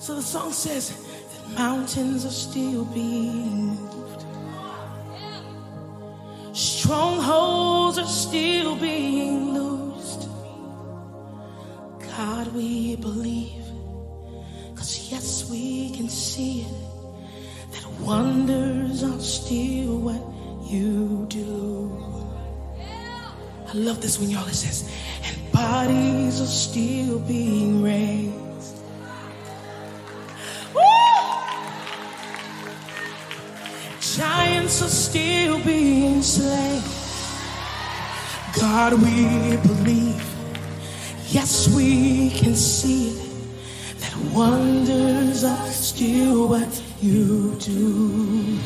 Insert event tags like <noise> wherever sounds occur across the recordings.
So the song says that mountains are still being moved, strongholds are still being loosed. God, we believe, because yes, we can see it, that wonders are still what you do. I love this when y'all it says, and bodies are still being raised. Are still being slain. God, we believe. Yes, we can see. That wonders are still what you do.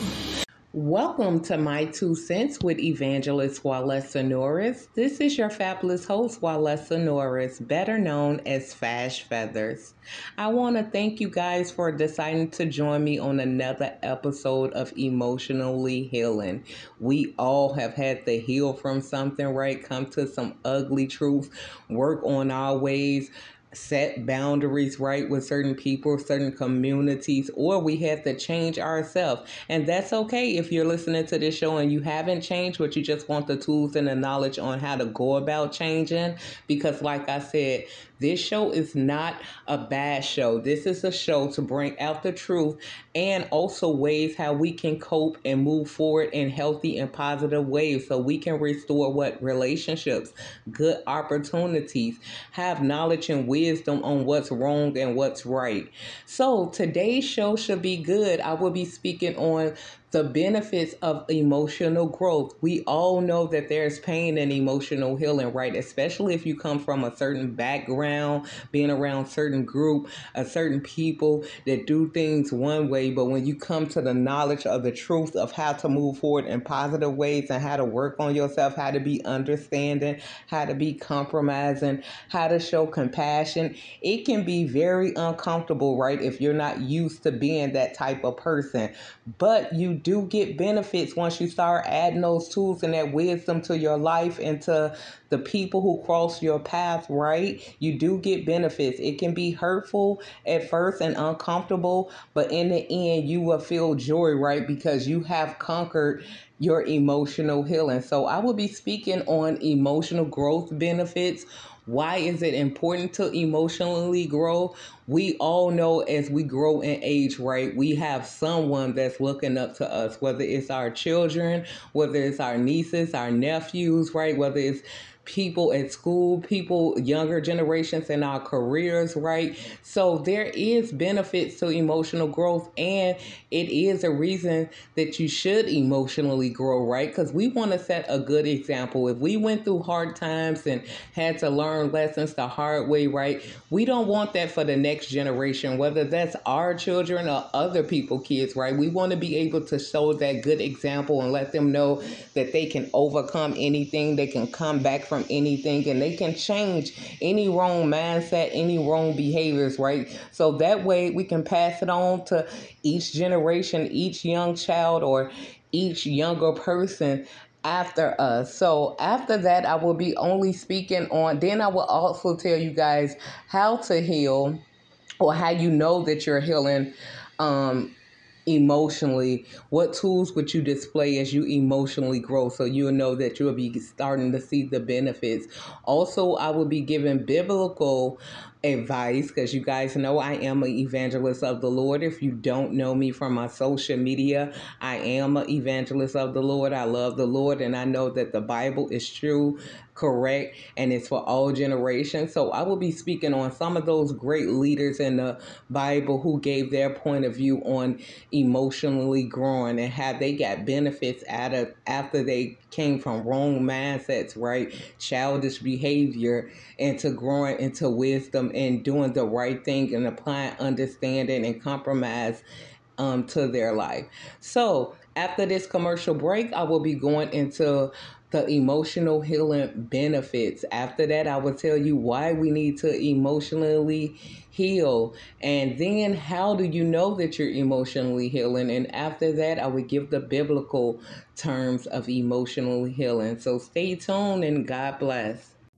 Welcome to My Two Cents with Evangelist Walesa Norris. This is your fabulous host, Walesa Norris, better known as Fash Feathers. I want to thank you guys for deciding to join me on another episode of Emotionally Healing. We all have had to heal from something, right? Come to some ugly truth, work on our ways, set boundaries right with certain people, certain communities, or we have to change ourselves. And that's okay if you're listening to this show and you haven't changed, but you just want the tools and the knowledge on how to go about changing. Because, like I said, this show is not a bad show. This is a show to bring out the truth and also ways how we can cope and move forward in healthy and positive ways so we can restore what relationships, good opportunities, have knowledge and wisdom on what's wrong and what's right. So today's show should be good. I will be speaking on the benefits of emotional growth. We all know that there's pain and emotional healing, right? Especially if you come from a certain background, being around certain group, a certain people that do things one way, but when you come to the knowledge of the truth of how to move forward in positive ways and how to work on yourself, how to be understanding, how to be compromising, how to show compassion, it can be very uncomfortable, right? If you're not used to being that type of person. But you do get benefits once you start adding those tools and that wisdom to your life and to the people who cross your path, right? You do get benefits. It can be hurtful at first and uncomfortable, but in the end, you will feel joy, right? Because you have conquered your emotional healing. So I will be speaking on emotional growth benefits why is it important to emotionally grow? We all know as we grow in age, right? We have someone that's looking up to us, whether it's our children, whether it's our nieces, our nephews, right? Whether it's people at school, people, younger generations in our careers, right? So there is benefits to emotional growth and it is a reason that you should emotionally grow, right? Because we want to set a good example. If we went through hard times and had to learn lessons the hard way, right? We don't want that for the next generation, whether that's our children or other people, kids, right? We want to be able to show that good example and let them know that they can overcome anything, they can come back from anything and they can change any wrong mindset, any wrong behaviors, right? So that way we can pass it on to each generation, each young child, or each younger person after us. So after that, I will be only speaking on, then I will also tell you guys how to heal or how you know that you're healing um emotionally what tools would you display as you emotionally grow so you'll know that you'll be starting to see the benefits? Also i will be giving biblical advice because you guys know I am an evangelist of the Lord. If you don't know me from my social media, I am an evangelist of the Lord. I love the Lord and I know that the Bible is true correct and it's for all generations. So I will be speaking on some of those great leaders in the Bible who gave their point of view on emotionally growing and how they got benefits out of after they came from wrong mindsets, right? Childish behavior into growing into wisdom and doing the right thing and applying understanding and compromise um, to their life. So after this commercial break, I will be going into the emotional healing benefits. After that, I will tell you why we need to emotionally heal. And then, how do you know that you're emotionally healing? And after that, I will give the biblical terms of emotional healing. So stay tuned and God bless.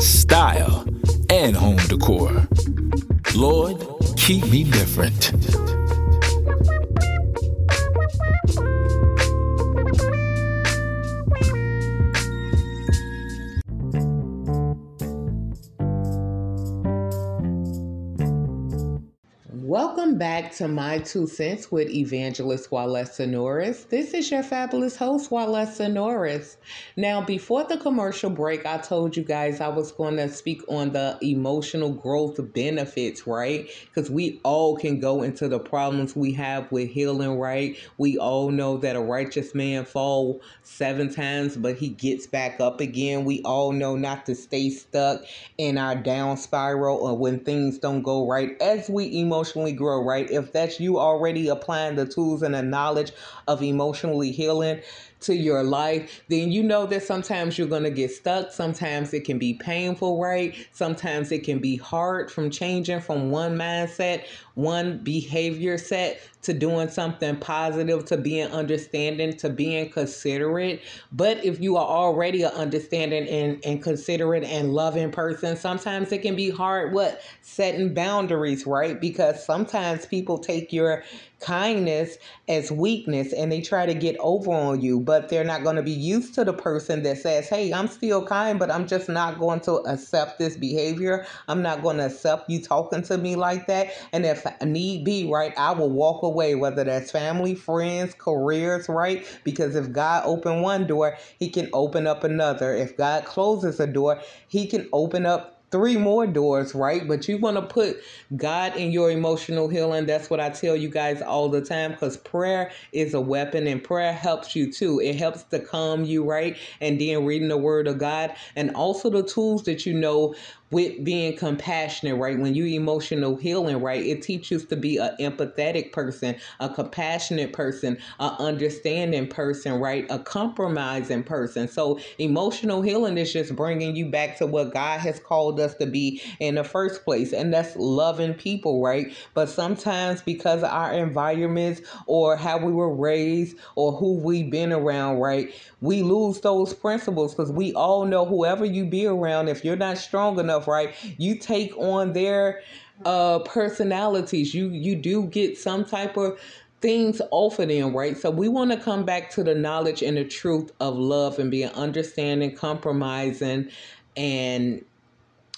style, and home decor? Lord, keep me different. Welcome back to My Two Cents with Evangelist Walesa Norris. This is your fabulous host, Walesa Norris. Now, before the commercial break, I told you guys I was going to speak on the emotional growth benefits, right? Because we all can go into the problems we have with healing, right? We all know that a righteous man fall seven times, but he gets back up again. We all know not to stay stuck in our down spiral or when things don't go right as we emotionally grow, right? If that's you already applying the tools and the knowledge of emotionally healing, to your life, then you know that sometimes you're going to get stuck. Sometimes it can be painful, right? Sometimes it can be hard from changing from one mindset, one behavior set to doing something positive, to being understanding, to being considerate. But if you are already an understanding and, and considerate and loving person, sometimes it can be hard, what? Setting boundaries, right? Because sometimes people take your kindness as weakness and they try to get over on you, but they're not going to be used to the person that says, Hey, I'm still kind, but I'm just not going to accept this behavior. I'm not going to accept you talking to me like that. And if need be, right, I will walk away, whether that's family, friends, careers, right? Because if God open one door, he can open up another. If God closes a door, he can open up three more doors, right? But you want to put God in your emotional healing. That's what I tell you guys all the time because prayer is a weapon and prayer helps you too. It helps to calm you, right? And then reading the word of God and also the tools that you know with being compassionate, right? When you emotional healing, right? It teaches to be an empathetic person, a compassionate person, a understanding person, right? A compromising person. So emotional healing is just bringing you back to what God has called us to be in the first place, and that's loving people, right? But sometimes because of our environments or how we were raised or who we've been around, right? We lose those principles because we all know whoever you be around, if you're not strong enough right? You take on their uh personalities. You you do get some type of things off of them, right? So we want to come back to the knowledge and the truth of love and being understanding, compromising, and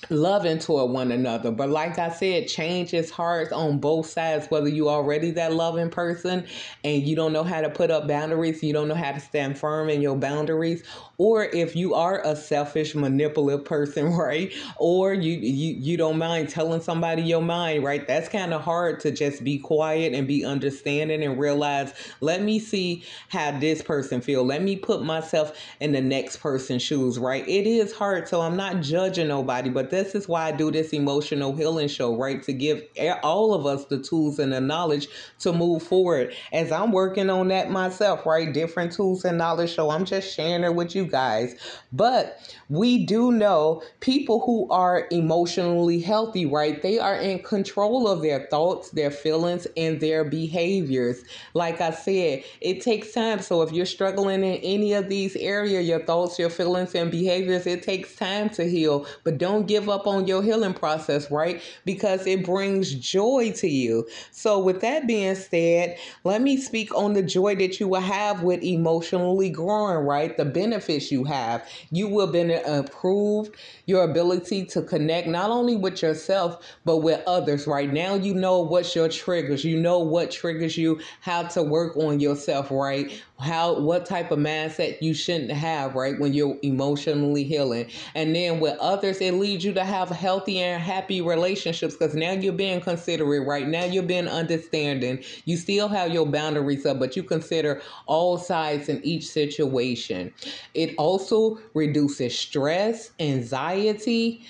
loving toward one another. But like I said, change is hard on both sides, whether you already that loving person and you don't know how to put up boundaries, you don't know how to stand firm in your boundaries, or if you are a selfish, manipulative person, <laughs> right? Or you you you don't mind telling somebody your mind, right? That's kind of hard to just be quiet and be understanding and realize, let me see how this person feel. Let me put myself in the next person's shoes, right? It is hard, so I'm not judging nobody, but this is why I do this emotional healing show, right? To give all of us the tools and the knowledge to move forward. As I'm working on that myself, right? Different tools and knowledge. So I'm just sharing it with you guys. But we do know people who are emotionally healthy, right? They are in control of their thoughts, their feelings, and their behaviors. Like I said, it takes time. So if you're struggling in any of these areas, your thoughts, your feelings, and behaviors, it takes time to heal. But don't give give up on your healing process, right? Because it brings joy to you. So, with that being said, let me speak on the joy that you will have with emotionally growing, right? The benefits you have. You will be improve your ability to connect not only with yourself, but with others, right? Now you know what's your triggers. You know what triggers you, how to work on yourself, right? How, what type of mindset you shouldn't have, right? When you're emotionally healing. And then with others, it leads you to have healthy and happy relationships because now you're being considerate, right? Now you're being understanding. You still have your boundaries up, but you consider all sides in each situation. It also reduces stress, anxiety,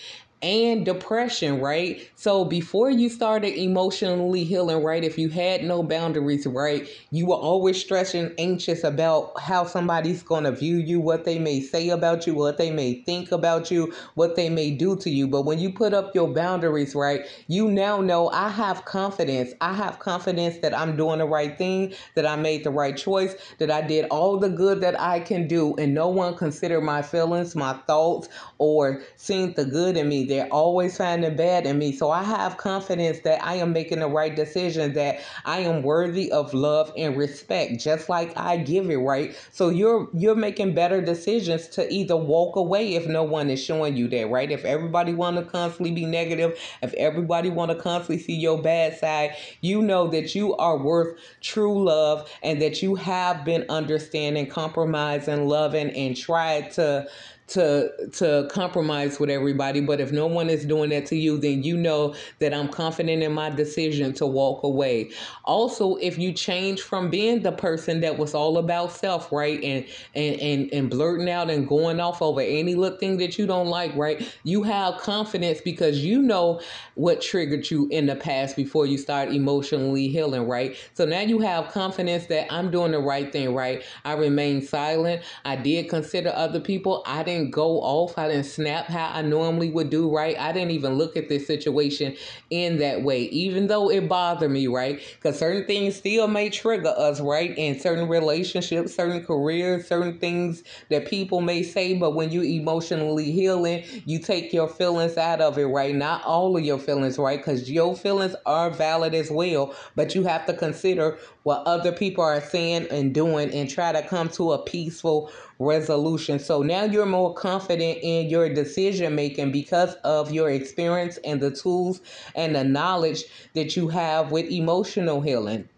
and depression, right? So before you started emotionally healing, right, if you had no boundaries, right, you were always stressing, anxious about how somebody's going to view you, what they may say about you, what they may think about you, what they may do to you. But when you put up your boundaries, right, you now know I have confidence. I have confidence that I'm doing the right thing, that I made the right choice, that I did all the good that I can do, and no one considered my feelings, my thoughts, or seen the good in me they're always finding bad in me. So I have confidence that I am making the right decision, that I am worthy of love and respect, just like I give it, right? So you're you're making better decisions to either walk away if no one is showing you that, right? If everybody want to constantly be negative, if everybody want to constantly see your bad side, you know that you are worth true love and that you have been understanding, compromising, loving, and tried to to to compromise with everybody. But if no one is doing that to you then you know that I'm confident in my decision to walk away. Also if you change from being the person that was all about self right and and and, and blurting out and going off over any little thing that you don't like right you have confidence because you know what triggered you in the past before you start emotionally healing right? So now you have confidence that I'm doing the right thing right? I remain silent. I did consider other people. I didn't didn't go off. I didn't snap how I normally would do, right? I didn't even look at this situation in that way, even though it bothered me, right? Because certain things still may trigger us, right? In certain relationships, certain careers, certain things that people may say, but when you emotionally healing, you take your feelings out of it, right? Not all of your feelings, right? Because your feelings are valid as well, but you have to consider what other people are saying and doing and try to come to a peaceful resolution. So now you're more confident in your decision making because of your experience and the tools and the knowledge that you have with emotional healing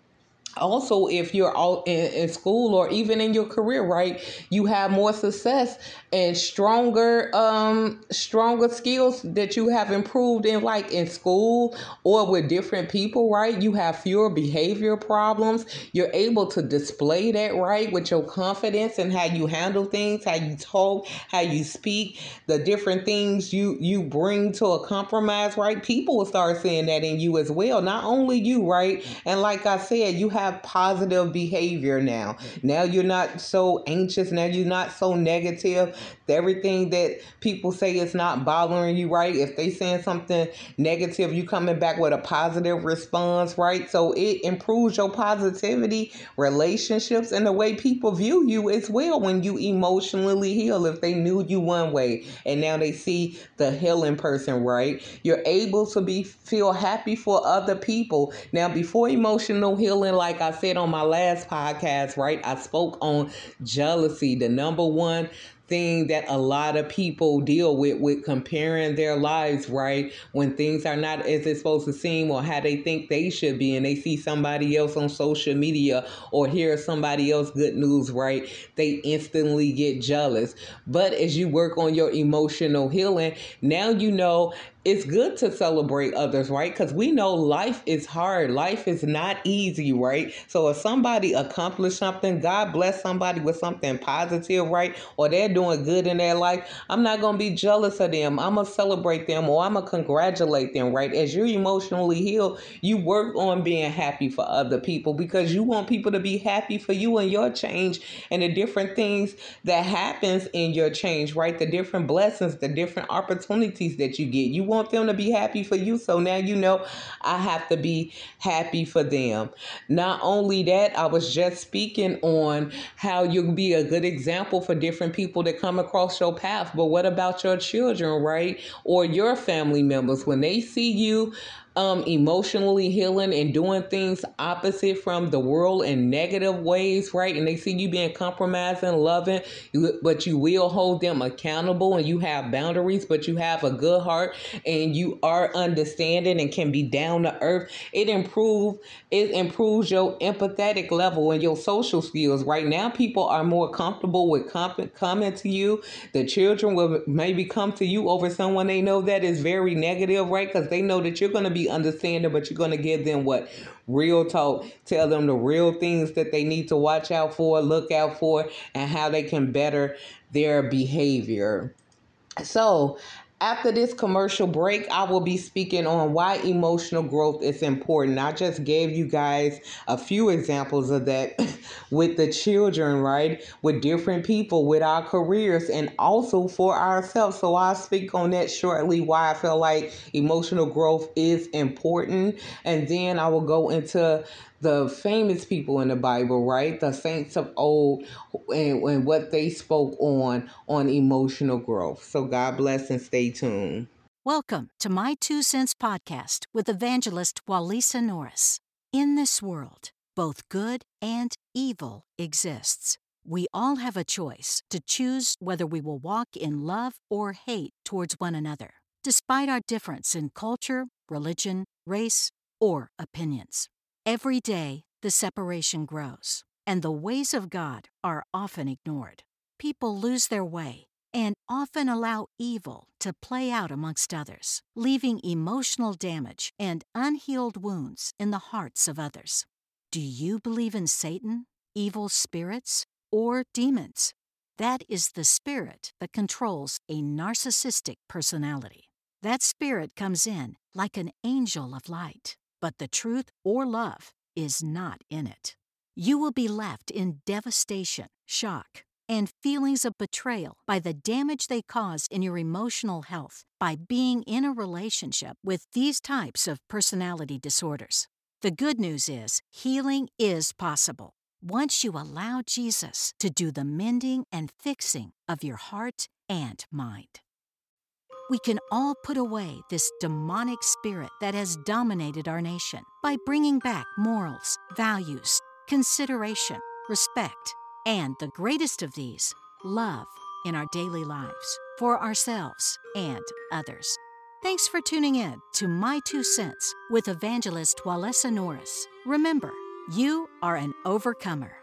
also if you're all in, in, school or even in your career right you have more success and stronger um stronger skills that you have improved in like in school or with different people right? You have fewer behavior problems. You're able to display that right with your confidence and how you handle things how you talk how you speak the different things you you bring to a compromise right? People will start seeing that in you as well. Not only you right? And like i said you have have positive behavior now. Now you're not so anxious. Now you're not so negative. Everything that people say is not bothering you, right? If they saying something negative, you coming back with a positive response, right? So it improves your positivity, relationships, and the way people view you as well when you emotionally heal. If they knew you one way and now they see the healing person, right? You're able to be feel happy for other people. Now before emotional healing, like I said on my last podcast, right? I spoke on jealousy, the number one thing that a lot of people deal with with comparing their lives right? When things are not as it's supposed to seem or how they think they should be and they see somebody else on social media or hear somebody else good news right? They instantly get jealous. But as you work on your emotional healing now you know it's good to celebrate others, right? Because we know life is hard. Life is not easy, right? So if somebody accomplished something, God bless somebody with something positive, right? Or they're doing good in their life, I'm not going to be jealous of them. I'm going to celebrate them or I'm going to congratulate them, right? As you're emotionally healed, you work on being happy for other people because you want people to be happy for you and your change and the different things that happens in your change, right? The different blessings, the different opportunities that you get. You want them to be happy for you. So now you know I have to be happy for them. Not only that, I was just speaking on how you'll be a good example for different people that come across your path. But what about your children, right? Or your family members? When they see you um, emotionally healing and doing things opposite from the world in negative ways, right? And they see you being compromising, loving, but you will hold them accountable and you have boundaries, but you have a good heart and you are understanding and can be down to earth. It improves it improves your empathetic level and your social skills. Right now, people are more comfortable with comp- coming to you. The children will maybe come to you over someone they know that is very negative, right? Because they know that you're going to be understanding, but you're going to give them what real talk, tell them the real things that they need to watch out for, look out for, and how they can better their behavior. So, after this commercial break, I will be speaking on why emotional growth is important. I just gave you guys a few examples of that <laughs> with the children, right? With different people, with our careers, and also for ourselves. So I'll speak on that shortly why I feel like emotional growth is important. And then I will go into the famous people in the Bible, right? The saints of old and, and what they spoke on on emotional growth. So God bless and stay tuned. Welcome to My Two Cents podcast with evangelist Walesa Norris. In this world, both good and evil exists. We all have a choice to choose whether we will walk in love or hate towards one another, despite our difference in culture, religion, race, or opinions. Every day, the separation grows, and the ways of God are often ignored. People lose their way and often allow evil to play out amongst others, leaving emotional damage and unhealed wounds in the hearts of others. Do you believe in Satan, evil spirits, or demons? That is the spirit that controls a narcissistic personality. That spirit comes in like an angel of light but the truth or love is not in it. You will be left in devastation, shock, and feelings of betrayal by the damage they cause in your emotional health by being in a relationship with these types of personality disorders. The good news is healing is possible once you allow Jesus to do the mending and fixing of your heart and mind we can all put away this demonic spirit that has dominated our nation by bringing back morals, values, consideration, respect, and the greatest of these, love in our daily lives for ourselves and others. Thanks for tuning in to My Two Cents with evangelist Walesa Norris. Remember, you are an overcomer.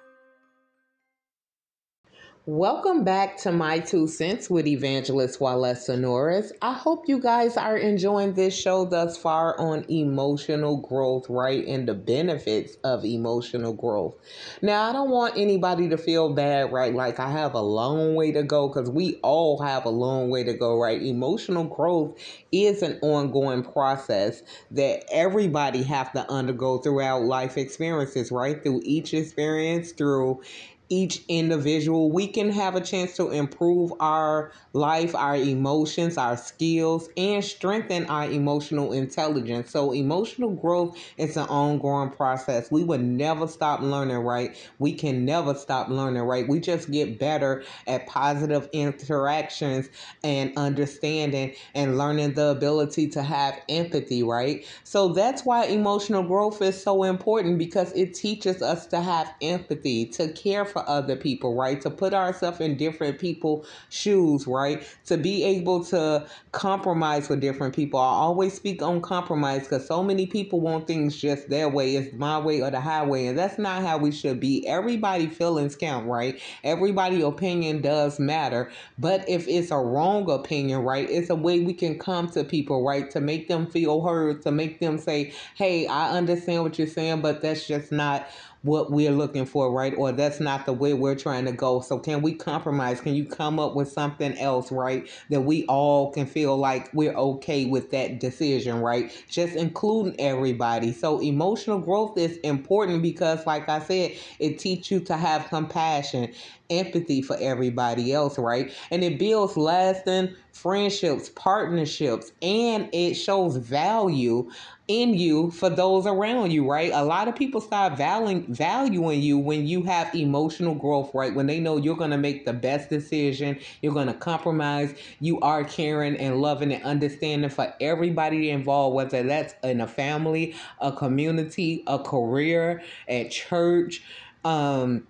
Welcome back to My Two Cents with Evangelist Walesa Norris. I hope you guys are enjoying this show thus far on emotional growth, right? And the benefits of emotional growth. Now, I don't want anybody to feel bad, right? Like I have a long way to go because we all have a long way to go, right? Emotional growth is an ongoing process that everybody have to undergo throughout life experiences, right? Through each experience, through each individual, we can have a chance to improve our life, our emotions, our skills, and strengthen our emotional intelligence. So, emotional growth is an ongoing process. We would never stop learning, right? We can never stop learning, right? We just get better at positive interactions and understanding and learning the ability to have empathy, right? So, that's why emotional growth is so important because it teaches us to have empathy, to care for for other people, right? To put ourselves in different people's shoes, right? To be able to compromise with different people. I always speak on compromise because so many people want things just their way. It's my way or the highway. And that's not how we should be. Everybody feelings count, right? Everybody opinion does matter. But if it's a wrong opinion, right, it's a way we can come to people, right? To make them feel heard, to make them say, hey, I understand what you're saying, but that's just not what we're looking for, right? Or that's not the way we're trying to go. So can we compromise? Can you come up with something else, right? That we all can feel like we're okay with that decision, right? Just including everybody. So emotional growth is important because like I said, it teaches you to have compassion empathy for everybody else, right? And it builds lasting friendships, partnerships, and it shows value in you for those around you, right? A lot of people start valuing valuing you when you have emotional growth, right? When they know you're going to make the best decision, you're going to compromise, you are caring and loving and understanding for everybody involved, whether that's in a family, a community, a career, at church, um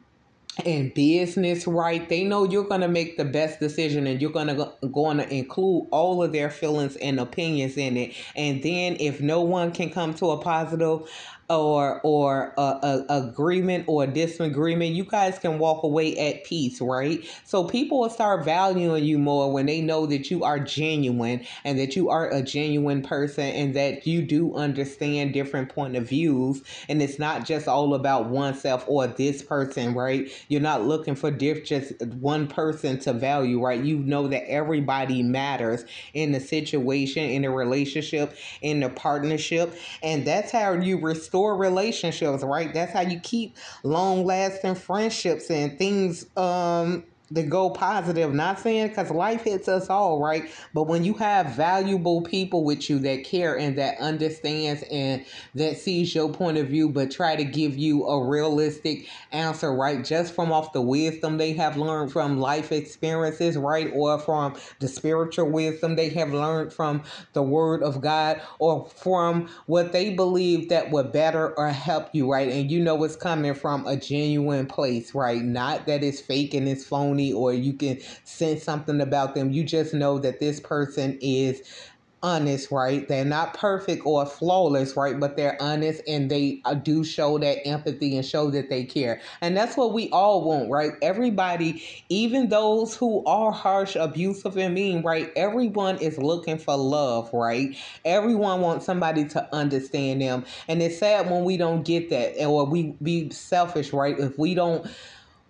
in business right they know you're going to make the best decision and you're going to going to include all of their feelings and opinions in it. And then if no one can come to a positive or or a, a, agreement or a disagreement, you guys can walk away at peace, right? So people will start valuing you more when they know that you are genuine and that you are a genuine person and that you do understand different point of views and it's not just all about oneself or this person, right? You're not looking for diff- just one person to value, right? You know that everybody matters in the situation, in the relationship, in the partnership, and that's how you restore restore relationships, right? That's how you keep long lasting friendships and things um that go positive. Not saying because life hits us all, right? But when you have valuable people with you that care and that understands and that sees your point of view, but try to give you a realistic answer, right? Just from off the wisdom they have learned from life experiences, right? Or from the spiritual wisdom they have learned from the word of God or from what they believe that would better or help you, right? And you know it's coming from a genuine place, right? Not that it's fake and it's phony or you can sense something about them. You just know that this person is honest, right? They're not perfect or flawless, right? But they're honest and they uh, do show that empathy and show that they care. And that's what we all want, right? Everybody, even those who are harsh, abusive, and mean, right? Everyone is looking for love, right? Everyone wants somebody to understand them. And it's sad when we don't get that or we be selfish, right? If we don't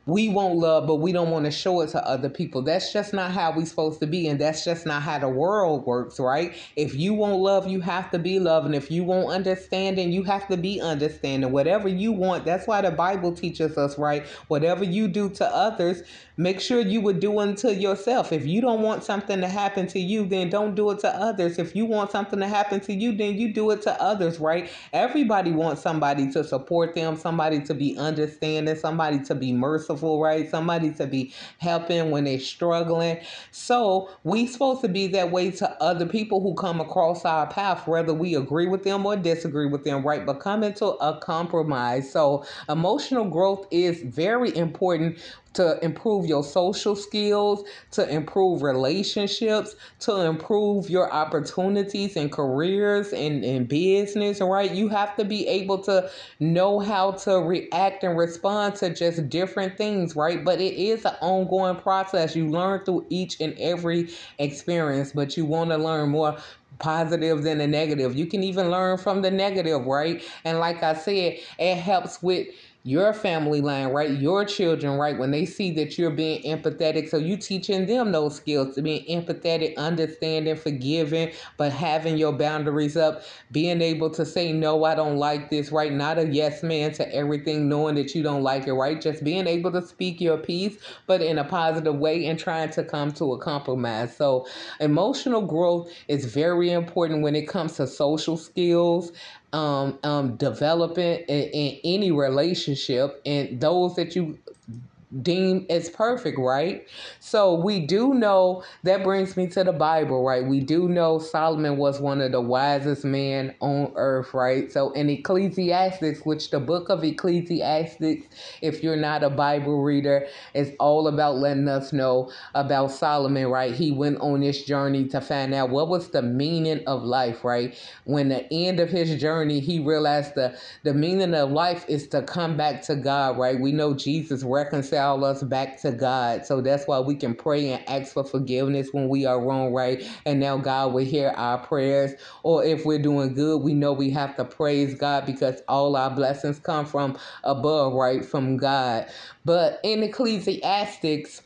we want love, but we don't want to show it to other people. That's just not how we're supposed to be, and that's just not how the world works, right? If you want love, you have to be loving. If you want understanding, you have to be understanding. Whatever you want, that's why the Bible teaches us, right? Whatever you do to others, make sure you would do unto yourself. If you don't want something to happen to you, then don't do it to others. If you want something to happen to you, then you do it to others, right? Everybody wants somebody to support them, somebody to be understanding, somebody to be merciful right? Somebody to be helping when they're struggling. So we supposed to be that way to other people who come across our path, whether we agree with them or disagree with them, right? But come into a compromise. So emotional growth is very important to improve your social skills, to improve relationships, to improve your opportunities and careers and in business, right? You have to be able to know how to react and respond to just different things, right? But it is an ongoing process. You learn through each and every experience, but you want to learn more positive than the negative. You can even learn from the negative, right? And like I said, it helps with your family line, right? Your children, right? When they see that you're being empathetic, so you teaching them those skills to being empathetic, understanding, forgiving, but having your boundaries up, being able to say no, I don't like this, right? Not a yes man to everything, knowing that you don't like it, right? Just being able to speak your piece, but in a positive way and trying to come to a compromise. So emotional growth is very important when it comes to social skills um, um, developing in, in any relationship. And those that you deem as perfect, right? So we do know that brings me to the Bible, right? We do know Solomon was one of the wisest men on earth, right? So in Ecclesiastes, which the book of Ecclesiastes, if you're not a Bible reader, is all about letting us know about Solomon, right? He went on this journey to find out what was the meaning of life, right? When the end of his journey, he realized the the meaning of life is to come back to God, right? We know Jesus reconciled reconcile us back to God. So that's why we can pray and ask for forgiveness when we are wrong, right? And now God will hear our prayers. Or if we're doing good, we know we have to praise God because all our blessings come from above, right? From God. But in Ecclesiastes,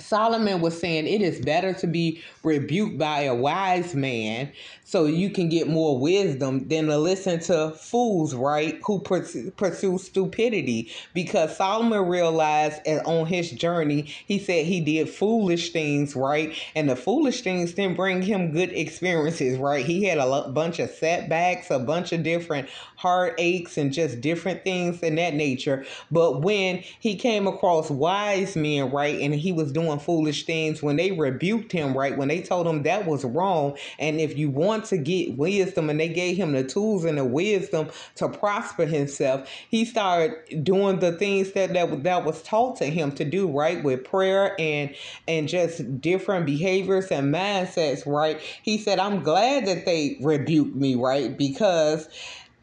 Solomon was saying it is better to be rebuked by a wise man so you can get more wisdom than to listen to fools, right? Who pursue, pursue stupidity. Because Solomon realized on his journey, he said he did foolish things, right? And the foolish things didn't bring him good experiences, right? He had a bunch of setbacks, a bunch of different heartaches, and just different things in that nature. But when he came across wise men, right, and he was doing foolish things, when they rebuked him, right, when they told him that was wrong, and if you want to get wisdom, and they gave him the tools and the wisdom to prosper himself, he started doing the things that that, that was taught to him to do, right, with prayer and and just different behaviors and mindsets, right. He said, "I'm glad that they rebuked me, right, because."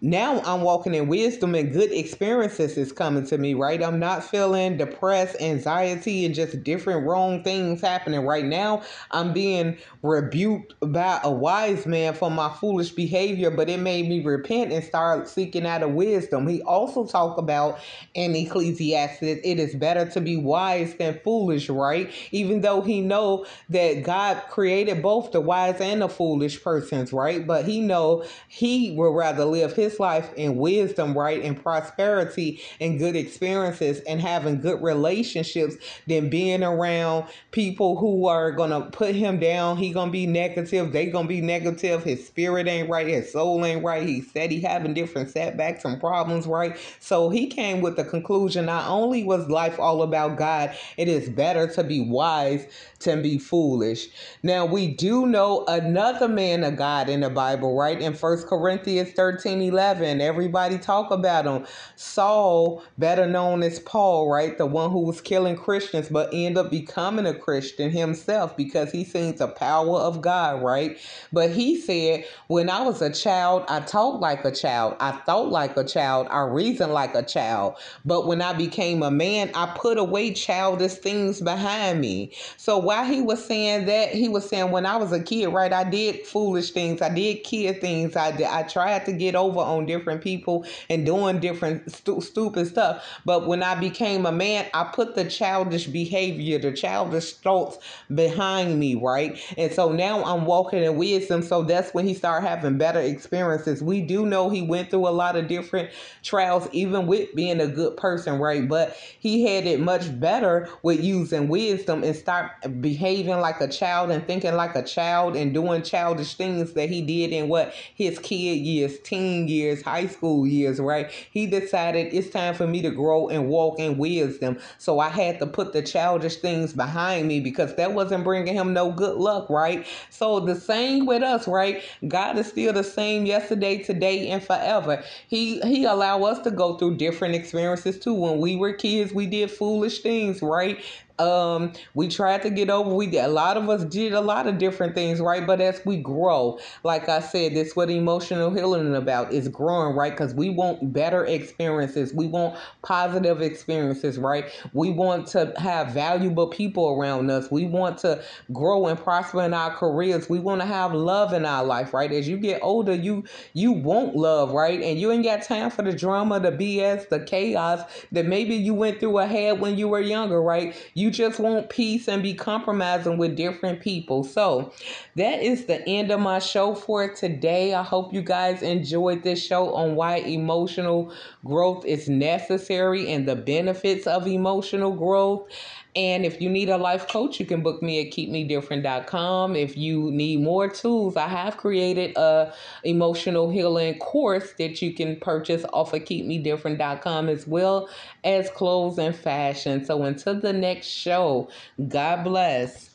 Now I'm walking in wisdom and good experiences is coming to me, right? I'm not feeling depressed, anxiety, and just different wrong things happening right now. I'm being rebuked by a wise man for my foolish behavior, but it made me repent and start seeking out of wisdom. He also talked about in Ecclesiastes, it is better to be wise than foolish, right? Even though he know that God created both the wise and the foolish persons, right? But he know he would rather live his life in wisdom, right? And prosperity and good experiences and having good relationships than being around people who are to put him down. He to be negative. They to be negative. His spirit ain't right. His soul ain't right. He said he having different setbacks and problems, right? So he came with the conclusion not only was life all about God, it is better to be wise than be foolish. Now we do know another man of God in the Bible, right? In First Corinthians 13, 11, 11. Everybody talk about him. Saul, better known as Paul, right? The one who was killing Christians, but end up becoming a Christian himself because he seen the power of God, right? But he said, when I was a child, I talked like a child. I thought like a child. I reasoned like a child. But when I became a man, I put away childish things behind me. So while he was saying that, he was saying, when I was a kid, right, I did foolish things. I did kid things. I, did, I tried to get over on different people and doing different stu- stupid stuff. But when I became a man, I put the childish behavior, the childish thoughts behind me, right? And so now I'm walking in wisdom. So that's when he started having better experiences. We do know he went through a lot of different trials, even with being a good person, right? But he had it much better with using wisdom and start behaving like a child and thinking like a child and doing childish things that he did in what his kid years, teen years years, high school years, right? He decided it's time for me to grow and walk in wisdom. So I had to put the childish things behind me because that wasn't bringing him no good luck, right? So the same with us, right? God is still the same yesterday, today, and forever. He he allow us to go through different experiences too. When we were kids, we did foolish things, right? Um, we tried to get over. We did, a lot of us did a lot of different things, right? But as we grow, like I said, that's what emotional healing is about is growing, right? Because we want better experiences. We want positive experiences, right? We want to have valuable people around us. We want to grow and prosper in our careers. We want to have love in our life, right? As you get older, you you want love, right? And you ain't got time for the drama, the BS, the chaos that maybe you went through ahead when you were younger, right? You just want peace and be compromising with different people. So that is the end of my show for today. I hope you guys enjoyed this show on why emotional growth is necessary and the benefits of emotional growth. And if you need a life coach, you can book me at keepmedifferent.com. If you need more tools, I have created a emotional healing course that you can purchase off of keepmedifferent.com as well as clothes and fashion. So until the next show, God bless.